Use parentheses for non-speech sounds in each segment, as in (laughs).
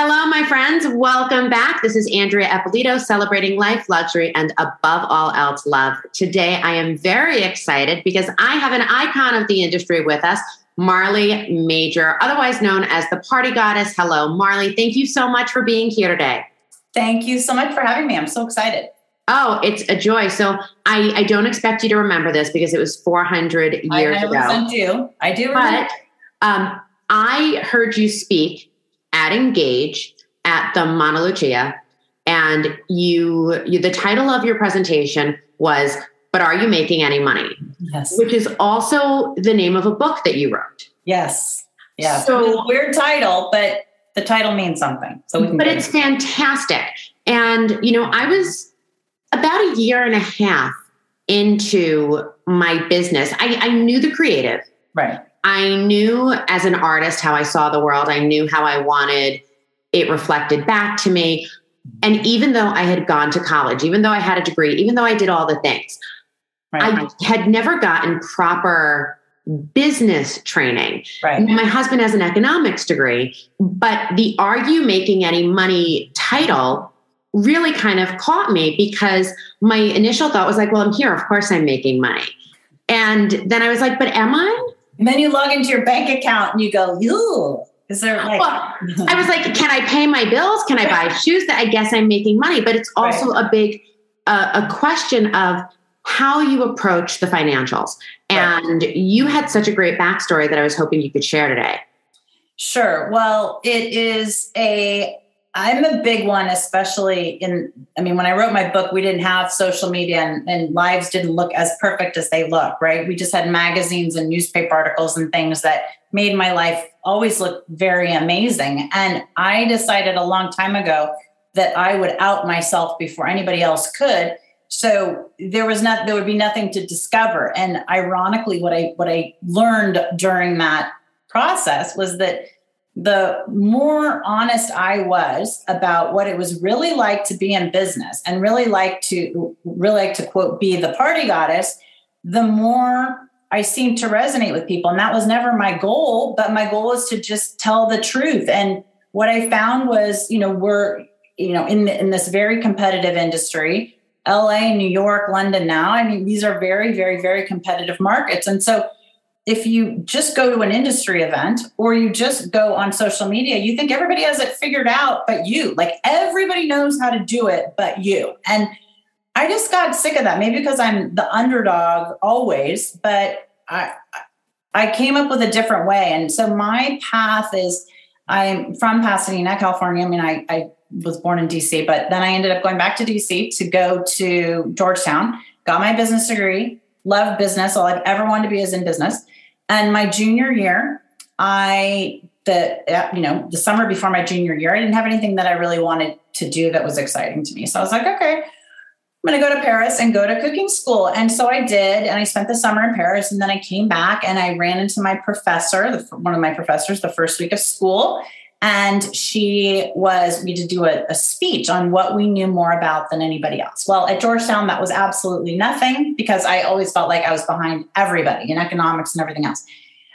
Hello, my friends. Welcome back. This is Andrea Eppolito celebrating life, luxury, and above all else, love. Today, I am very excited because I have an icon of the industry with us, Marley Majcher, otherwise known as the Party Goddess. Hello, Marley. Thank you so much for being here today. Thank you so much for having me. I'm so excited. Oh, it's a joy. So I, I don't expect you to remember this because it was 400 years I ago. I do. I do remember. But um, I heard you speak at Engage at the Mauna Lucia, and you, you the title of your presentation was "But Are You Making Any Money?" Yes, which is also the name of a book that you wrote. Yes, yeah. So weird title, but the title means something. So we can. But it's it. fantastic, and you know, I was about a year and a half into my business. I, I knew the creative, right I knew as an artist how I saw the world. I knew how I wanted it reflected back to me. And even though I had gone to college, even though I had a degree, even though I did all the things, right. I had never gotten proper business training. Right. My husband has an economics degree, but the Are You Making Any Money title really kind of caught me because my initial thought was like, well, I'm here. Of course I'm making money. And then I was like, but am I? And then you log into your bank account and you go, you. Is there like? Well, I was like, can I pay my bills? Can I buy shoes? That I guess I'm making money, but it's also right. a big uh, a question of how you approach the financials. And right. you had such a great backstory that I was hoping you could share today. Sure. Well, it is a I'm a big one, especially in, I mean, when I wrote my book, we didn't have social media and, and, lives didn't look as perfect as they look, right? We just had magazines and newspaper articles and things that made my life always look very amazing. And I decided a long time ago that I would out myself before anybody else could. So there was not, there would be nothing to discover. And ironically, what I, what I learned during that process was that the more honest I was about what it was really like to be in business and really like to really like to quote be the party goddess, the more I seemed to resonate with people. And that was never my goal, but my goal was to just tell the truth. And what I found was, you know, we're, you know, in the, in this very competitive industry, LA, New York, London now. I mean, these are very, very, very competitive markets. And so if you just go to an industry event or you just go on social media, you think everybody has it figured out but you. Like everybody knows how to do it but you. And I just got sick of that. Maybe because I'm the underdog always, but I I came up with a different way. And so my path is I'm from Pasadena, California. I mean, I, I was born in DC, but then I ended up going back to DC to go to Georgetown, got my business degree, love business. All I've ever wanted to be is in business. And my junior year, I the uh, you know the summer before my junior year, I didn't have anything that I really wanted to do that was exciting to me. So I was like, okay, I'm going to go to Paris and go to cooking school. And so I did. And I spent the summer in Paris. And then I came back and I ran into my professor, the, one of my professors, the first week of school. And she was, we did do a, a, speech on what we knew more about than anybody else. Well, at Georgetown, that was absolutely nothing because I always felt like I was behind everybody in economics and everything else.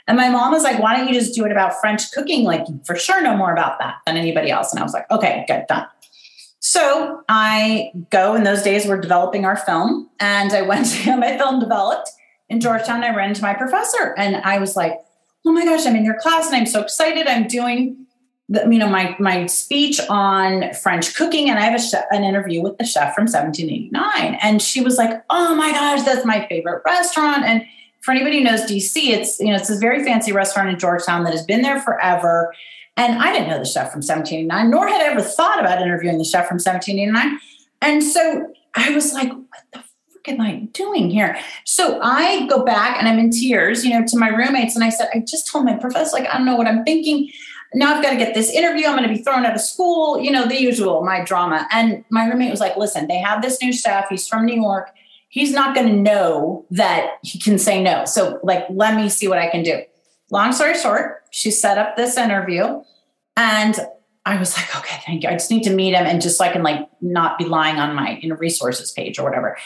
And my mom was like, why don't you just do it about French cooking? Like, for sure know more about that than anybody else. And I was like, okay, good, done. So I go, in those days, we're developing our film. And I went (laughs) to get my film developed in Georgetown. I ran into my professor and I was like, oh my gosh, I'm in your class and I'm so excited. I'm doing you know my my speech on French cooking, and I have chef, an interview with the chef from 1789, and she was like, "Oh my gosh, that's my favorite restaurant." And for anybody who knows DC, it's you know it's a very fancy restaurant in Georgetown that has been there forever. And I didn't know the chef from 1789, nor had I ever thought about interviewing the chef from 1789. And so I was like, what the fuck am I doing here? So I go back and I'm in tears, you know, to my roommates. And I said, I just told my professor, like, I don't know what I'm thinking now I've got to get this interview. I'm going to be thrown out of school, you know, the usual, my drama. And my roommate was like, listen, they have this new chef. He's from New York. He's not going to know that he can say no. So, like, let me see what I can do. Long story short, she set up this interview and I was like, okay, thank you. I just need to meet him and just so I can like not be lying on my you know resources page or whatever.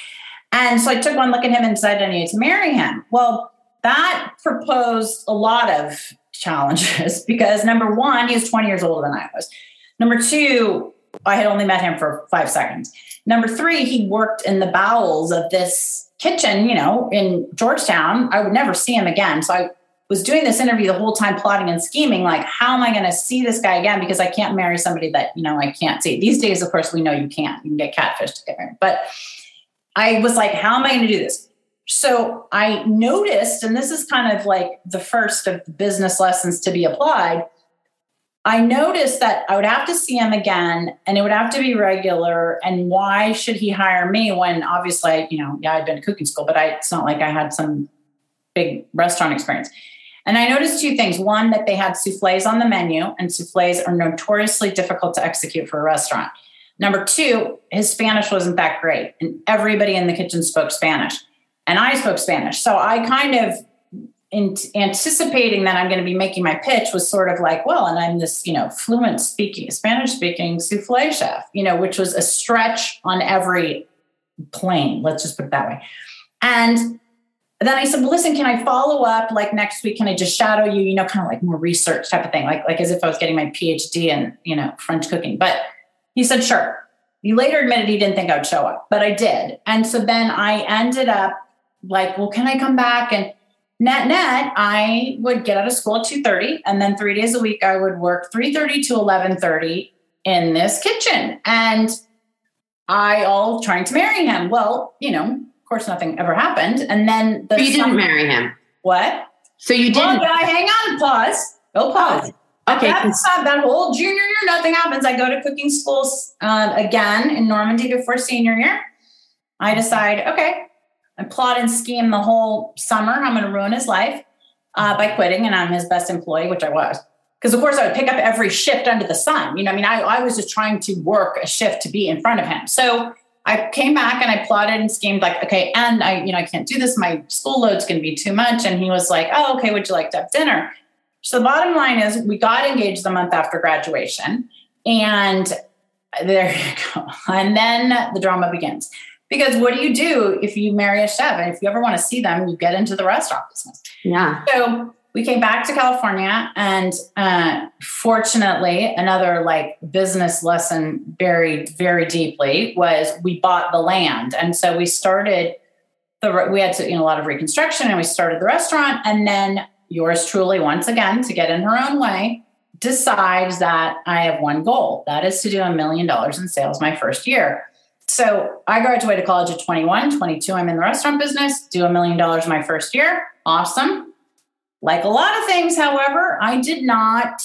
And so I took one look at him and decided I needed to marry him. Well, that proposed a lot of challenges (laughs) because number one, he was 20 years older than I was. Number two, I had only met him for five seconds. Number three, he worked in the bowels of this kitchen, you know, in Georgetown. I would never see him again. So I was doing this interview the whole time plotting and scheming like how am i going to see this guy again because i can't marry somebody that you know i can't see these days of course we know you can't you can get catfish together but i was like how am i going to do this so i noticed and this is kind of like the first of the business lessons to be applied i noticed that i would have to see him again and it would have to be regular and why should he hire me when obviously you know yeah i'd been to cooking school but i it's not like i had some big restaurant experience and I noticed two things. One, that they had souffles on the menu, and souffles are notoriously difficult to execute for a restaurant. Number two, his Spanish wasn't that great, and everybody in the kitchen spoke Spanish. And I spoke Spanish. So I kind of, in anticipating that I'm going to be making my pitch, was sort of like, well, and I'm this, you know, fluent speaking, Spanish speaking souffle chef, you know, which was a stretch on every plane. Let's just put it that way. And then I said, well, listen, can I follow up like next week? Can I just shadow you, you know, kind of like more research type of thing, like, like as if I was getting my PhD in, you know, French cooking. But he said, sure. He later admitted he didn't think I would show up, but I did. And so then I ended up like, well, can I come back? And net net, I would get out of school at 2.30 and then three days a week I would work 3.30 to 11.30 in this kitchen. And I all trying to marry him. Well, you know, of course, nothing ever happened. And then the you didn't marry him. What? So you didn't. Well, I hang on, pause. Go pause. Okay. That, that whole junior year, nothing happens. I go to cooking schools uh, again in Normandy before senior year. I decide, okay, I plot and scheme the whole summer. I'm going to ruin his life uh, by quitting, and I'm his best employee, which I was. Because of course I would pick up every shift under the sun. You know, I mean, I, I was just trying to work a shift to be in front of him. So I came back and I plotted and schemed like, okay, and I, you know, I can't do this. My school load's going to be too much. And he was like, oh, okay, would you like to have dinner? So the bottom line is we got engaged the month after graduation. And there you go. (laughs) And then the drama begins. Because what do you do if you marry a chef? And if you ever want to see them, you get into the restaurant business. Yeah. So we came back to California, and uh, fortunately, another like business lesson buried very deeply was we bought the land, and so we started the we had to you know a lot of reconstruction, and we started the restaurant, and then yours truly once again to get in her own way decides that I have one goal that is to do a million dollars in sales my first year. So I graduated college at 21, 22. I'm in the restaurant business, do a million dollars my first year. Awesome like a lot of things, however, I did not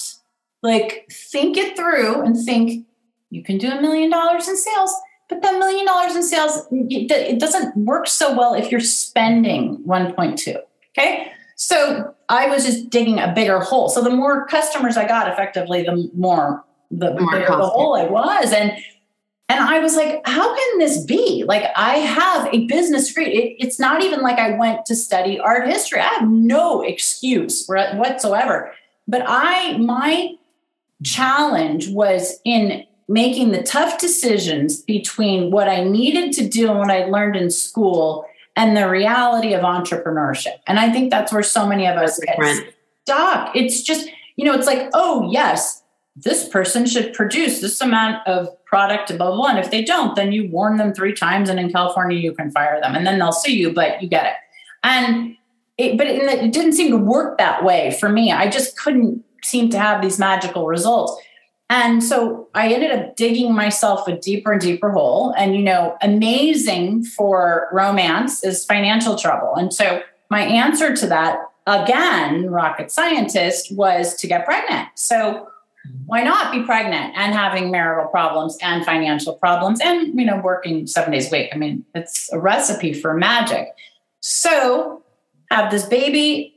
like think it through and think you can do a million dollars in sales, but that million dollars in sales, it doesn't work so well if you're spending 1.2. Okay. So I was just digging a bigger hole. So the more customers I got, effectively, the more the, the bigger the hole I was. And and I was like, how can this be? Like, I have a business degree. It, it's not even like I went to study art history. I have no excuse whatsoever. But I, my challenge was in making the tough decisions between what I needed to do and what I learned in school and the reality of entrepreneurship. And I think that's where so many of us get stuck. It's just, you know, it's like, oh, yes, this person should produce this amount of product blah, blah, blah. And if they don't, then you warn them three times. And in California, you can fire them and then they'll sue you, but you get it. And it, but it, it didn't seem to work that way for me. I just couldn't seem to have these magical results. And so I ended up digging myself a deeper and deeper hole. And, you know, amazing for romance is financial trouble. And so my answer to that, again, rocket scientist, was to get pregnant. So why not be pregnant and having marital problems and financial problems and you know working seven days a week? I mean it's a recipe for magic. So have this baby.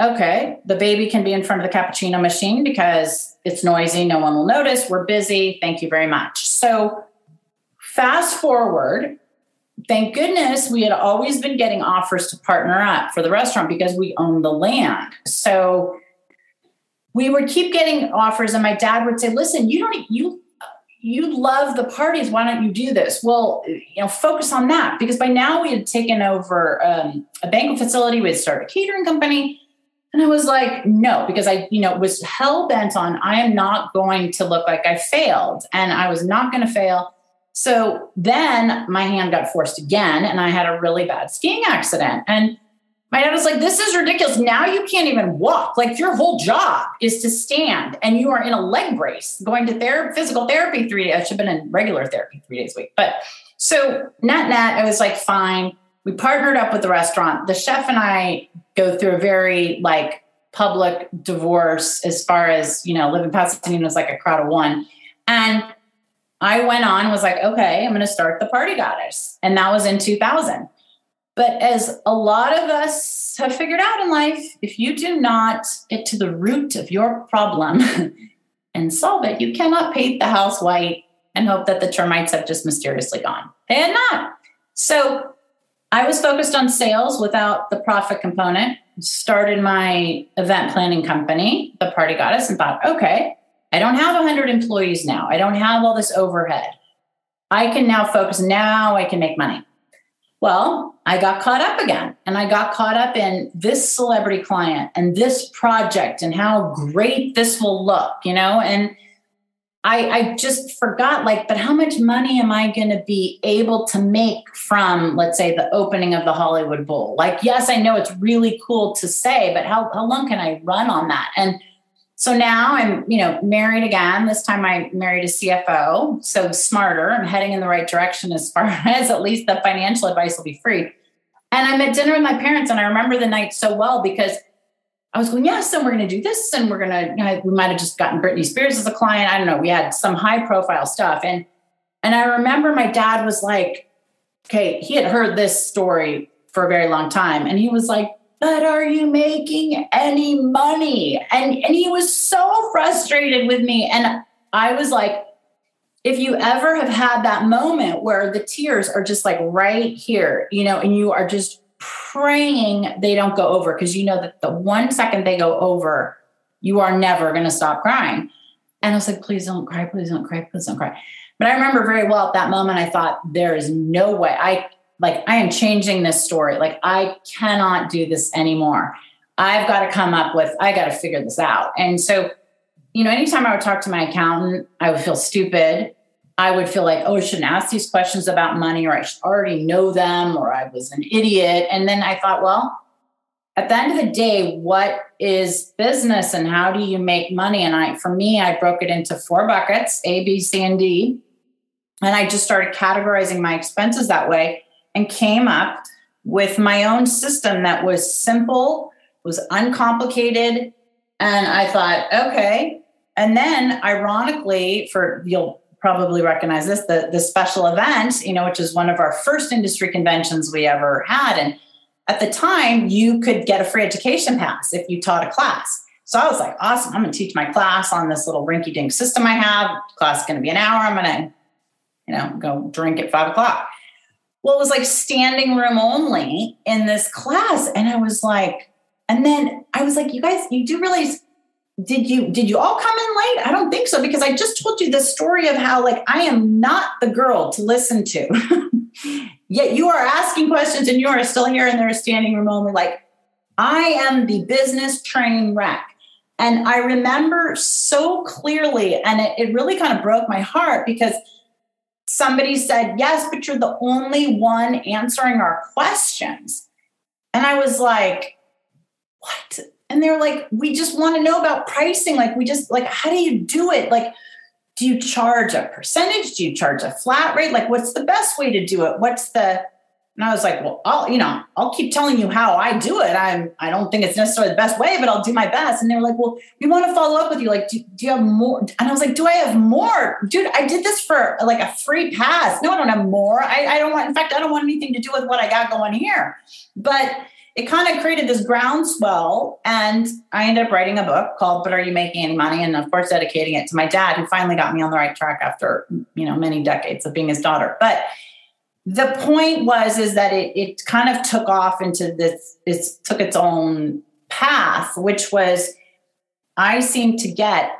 Okay the baby can be in front of the cappuccino machine because it's noisy no one will notice we're busy thank you very much. So fast forward thank goodness we had always been getting offers to partner up for the restaurant because we own the land. So we would keep getting offers and my dad would say listen you don't you you love the parties. Why don't you do this? Well you know focus on that because by now we had taken over um, a banquet facility. We had started a catering company. And I was like, no, because I, you know, was hell bent on I am not going to look like I failed. And I was not going to fail. So then my hand got forced again and I had a really bad skiing accident. And my dad was like, This is ridiculous. Now you can't even walk. Like your whole job is to stand and you are in a leg brace going to therapy, physical therapy three days. I should have been in regular therapy three days a week. But so net net, I was like, fine. We partnered up with the restaurant. The chef and I go through a very like public divorce as far as, you know, living Pasadena was like a crowd of one. And I went on, was like, okay, I'm going to start the party goddess. And that was in 2000. But as a lot of us have figured out in life, if you do not get to the root of your problem (laughs) and solve it, you cannot paint the house white and hope that the termites have just mysteriously gone. They had not. So I was focused on sales without the profit component, started my event planning company, The Party Goddess, and thought, okay, I don't have 100 employees now. I don't have all this overhead. I can now focus. Now I can make money. Well, I got caught up again and I got caught up in this celebrity client and this project and how great this will look, you know? And I, I just forgot, like, but how much money am I going to be able to make from, let's say, the opening of the Hollywood Bowl? Like, yes, I know it's really cool to say, but how, how long can I run on that? And so now I'm, you know, married again. This time I married a CFO, so smarter. I'm heading in the right direction as far (laughs) as at least the financial advice will be free. And I'm at dinner with my parents, and I remember the night so well because I was going, yes, and we're going to do this, and we're going to. You know, we might have just gotten Britney Spears as a client. I don't know. We had some high profile stuff, and and I remember my dad was like, okay, he had heard this story for a very long time, and he was like, but are you making any money? And, and he was so frustrated with me. And I was like, if you ever have had that moment where the tears are just like right here, you know, and you are just praying they don't go over because you know that the one second they go over, you are never going to stop crying. And I was like, please don't cry, please don't cry, please don't cry. But I remember very well at that moment, I thought, there is no way I like I am changing this story. Like I cannot do this anymore. I've got to come up with, I got to figure this out. And so, you know, anytime I would talk to my accountant, I would feel stupid. I would feel like, oh, I shouldn't ask these questions about money, or I should already know them, or I was an idiot. And then I thought, well, at the end of the day, what is business and how do you make money? And I, for me, I broke it into four buckets A, B, C, and D. And I just started categorizing my expenses that way and came up with my own system that was simple, was uncomplicated. And I thought, okay. And then, ironically, for you'll probably recognize this, the, the special event, you know, which is one of our first industry conventions we ever had. And at the time, you could get a free education pass if you taught a class. So I was like, awesome, I'm to teach my class on this little rinky dink system I have. Class is to be an hour. I'm to, you know, go drink at five o'clock well, it was like standing room only in this class. And I was like, and then I was like, you guys, you do realize did you did you all come in late? I don't think so because i just told you the story of how like i am not the girl to listen to. (laughs) Yet you are asking questions and you are still here in there standing room only. Like i am the business train wreck. And i remember so clearly and it, it really kind of broke my heart because somebody said, Yes, but you're the only one answering our questions. And I was like, What? And they're like, We just want to know about pricing. Like, we just, like, how do you do it? Like, do you charge a percentage? Do you charge a flat rate? Like, what's the best way to do it? What's the, and I was like, well, I'll, you know, I'll keep telling you how I do it. I'm, I don't think it's necessarily the best way, but I'll do my best. And they were like, well, we want to follow up with you. Like, do, do you have more? And I was like, do I have more? Dude, I did this for like a free pass. No, I don't have more. I, I don't want, in fact, I don't want anything to do with what I got going here. But it kind of created this groundswell. And I ended up writing a book called But Are You Making Any Money? And of course, dedicating it to my dad, who finally got me on the right track after, you know, many decades of being his daughter. But the point was is that it, it kind of took off into this it took its own path which was i seem to get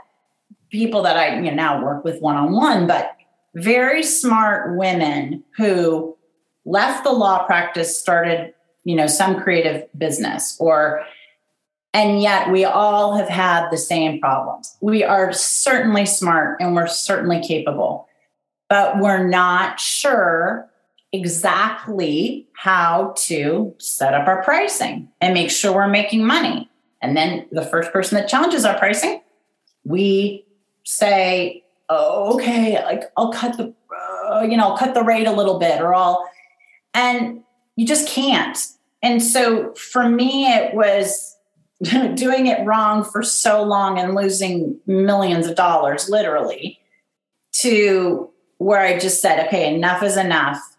people that i you know, now work with one-on-one but very smart women who left the law practice started you know some creative business or And yet we all have had the same problems. We are certainly smart and we're certainly capable, but we're not sure exactly how to set up our pricing and make sure we're making money. And then the first person that challenges our pricing, we say, oh, okay, like I'll cut the, uh, you know, I'll cut the rate a little bit or I'll, and you just can't. And so for me, it was (laughs) doing it wrong for so long and losing millions of dollars, literally, to where I just said, okay, enough is enough.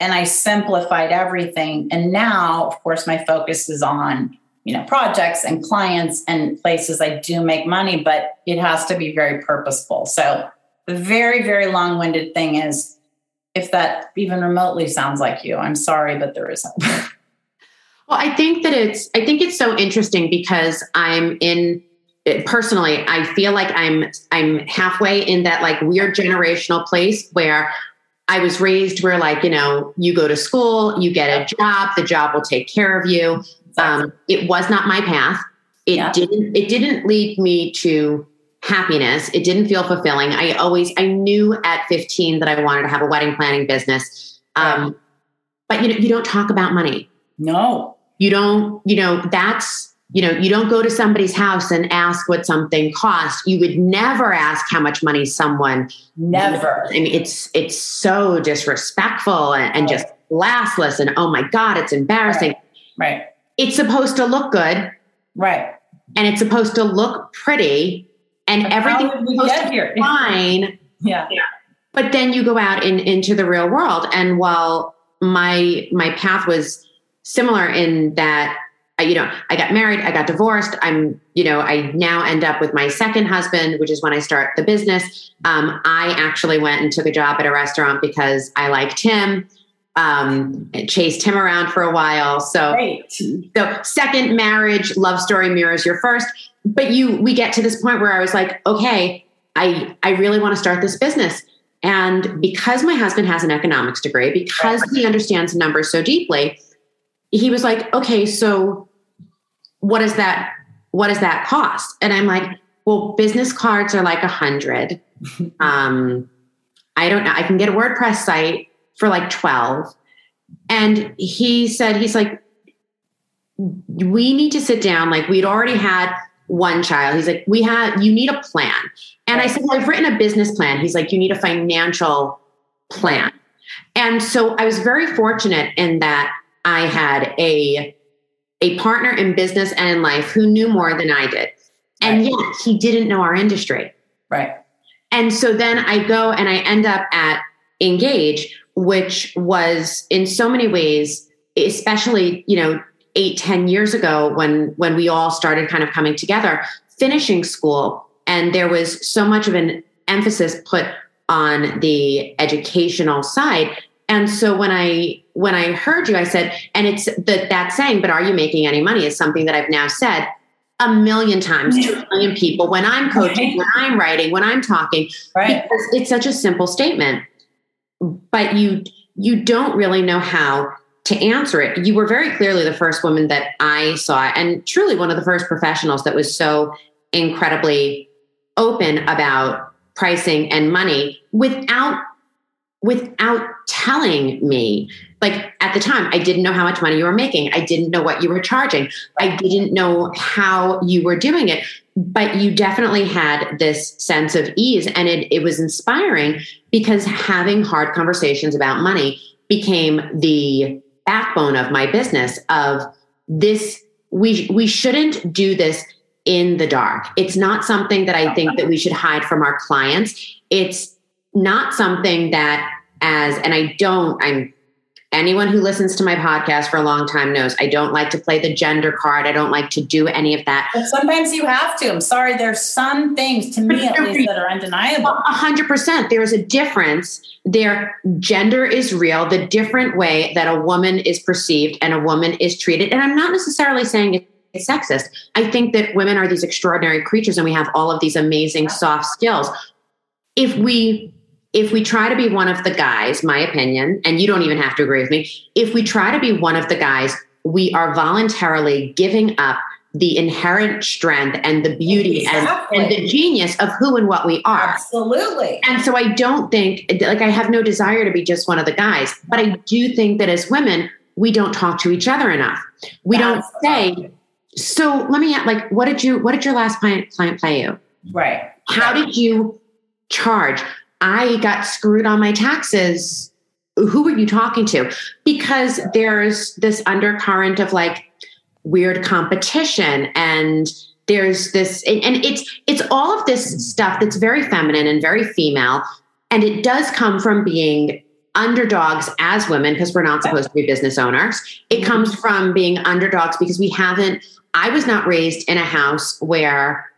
And I simplified everything. And now, of course, my focus is on you know projects and clients and places I do make money, but it has to be very purposeful. So the very, very long-winded thing is if that even remotely sounds like you, I'm sorry, but there isn't. (laughs) well, I think that it's I think it's so interesting because I'm in eh, personally, I feel like I'm I'm halfway in that like weird generational place where I was raised where like, you know, you go to school, you get a job, the job will take care of you. Um, it was not my path. It yeah. didn't it didn't lead me to happiness. It didn't feel fulfilling. I always I knew at 15 that I wanted to have a wedding planning business. Um, but you know, you don't talk about money. No. You don't, you know, that's you know, you don't go to somebody's house and ask what something costs. You would never ask how much money someone never. I mean, it's it's so disrespectful and, and just classless and oh my God, it's embarrassing. Right. right it's supposed to look good. Right. And it's supposed to look pretty and but everything's supposed to here? be fine. (laughs) Yeah. yeah. But then you go out in, into the real world. And while my my path was similar in that you know, I got married, I got divorced. I'm, you know, I now end up with my second husband, which is when I start the business. Um, I actually went and took a job at a restaurant because I liked him um, chased him around for a while. So, Great. so second marriage, love story mirrors your first. But you, we get to this point where I was like, okay, I, I really want to start this business. And because my husband has an economics degree, because he understands numbers so deeply, he was like, okay, so what is that? What does that cost? And I'm like, well, business cards are like a hundred. (laughs) um, I don't know. I can get a WordPress site for like 12. And he said, he's like, we need to sit down. Like we'd already had one child. He's like, we have, you need a plan. And I said, well, I've written a business plan. He's like, you need a financial plan. And so I was very fortunate in that I had a, a partner in business and in life who knew more than I did. And right. yet he didn't know our industry. Right. And so then I go and I end up at Engage, which was in so many ways, especially, you know, eight, ten years ago when when we all started kind of coming together, finishing school. And there was so much of an emphasis put on the educational side. And so when I when I heard you, I said, and it's that that saying, but are you making any money is something that I've now said a million times to a million people when I'm coaching, when I'm writing, when I'm talking. Right. Because it's such a simple statement but you you don't really know how to answer it. You were very clearly the first woman that I saw, and truly one of the first professionals that was so incredibly open about pricing and money without without telling me. Like at the time i didn't know how much money you were making. I didn't know what you were charging. I didn't know how you were doing it. But you definitely had this sense of ease and it, it was inspiring because having hard conversations about money became the backbone of my business of this we we shouldn't do this in the dark. It's not something that i think that we should hide from our clients. It's not something that as and i don't i'm anyone who listens to my podcast for a long time knows I don't like to play the gender card. I don't like to do any of that. But sometimes you have to. I'm sorry. There's some things to me at least that are undeniable. A hundred percent. There is a difference. Their gender is real. The different way that a woman is perceived and a woman is treated. And I'm not necessarily saying it's sexist. I think that women are these extraordinary creatures and we have all of these amazing soft skills. If we if we try to be one of the guys, my opinion, and you don't even have to agree with me, if we try to be one of the guys, we are voluntarily giving up the inherent strength and the beauty Exactly. and, and the genius of who and what we are. Absolutely. And so I don't think, like, I have no desire to be just one of the guys, but I do think that as women, we don't talk to each other enough. We That's don't say, so let me, like, what did you, what did your last client, client pay you? Right. How did you charge? I got screwed on my taxes. Who were you talking to? Because there's this undercurrent of like weird competition and there's this and it's it's all of this stuff that's very feminine and very female and it does come from being underdogs as women because we're not supposed to be business owners it comes from being underdogs because we haven't i was not raised in a house where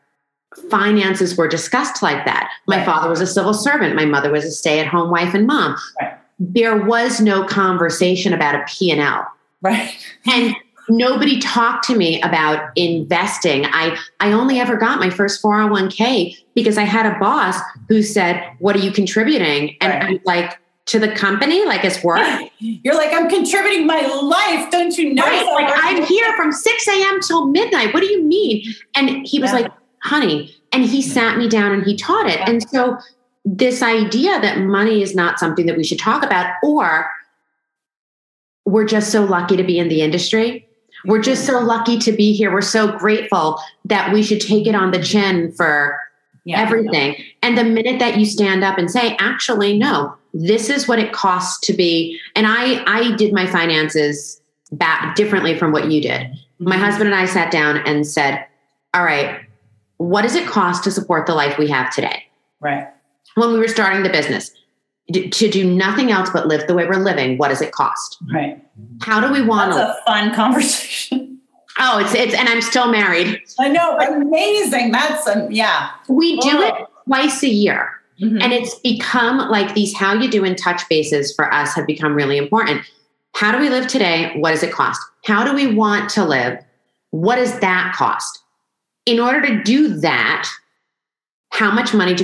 finances were discussed like that my Right. father was a civil servant my mother was a stay-at-home wife and mom Right. there was no conversation about a p&l Right. and nobody talked to me about investing i i only ever got my first 401k because i had a boss who said what are you contributing and Right. i'm like to the company like it's work You're like, I'm contributing my life. Don't you know? Right. Like I'm here from 6 a.m. till midnight. What do you mean? And he was Yeah. like, honey, and he sat me down and he taught it. And so this idea that money is not something that we should talk about, or we're just so lucky to be in the industry. We're just so lucky to be here. We're so grateful that we should take it on the chin for Yeah. everything. And the minute that you stand up and say, actually, no, this is what it costs to be. And I, I did my finances back differently from what you did. My husband and I sat down and said, all right, what does it cost to support the life we have today? Right. When we were starting the business, to do nothing else but live the way we're living, what does it cost? Right. How do we want That's a fun conversation. Oh, it's it's, and I'm still married. I know. Amazing. That's um, yeah. We do Oh. it twice a year. Mhm. And it's become like these how you do in touch bases for us have become really important. How do we live today? What does it cost? How do we want to live? What does that cost? In order to do that, how much money do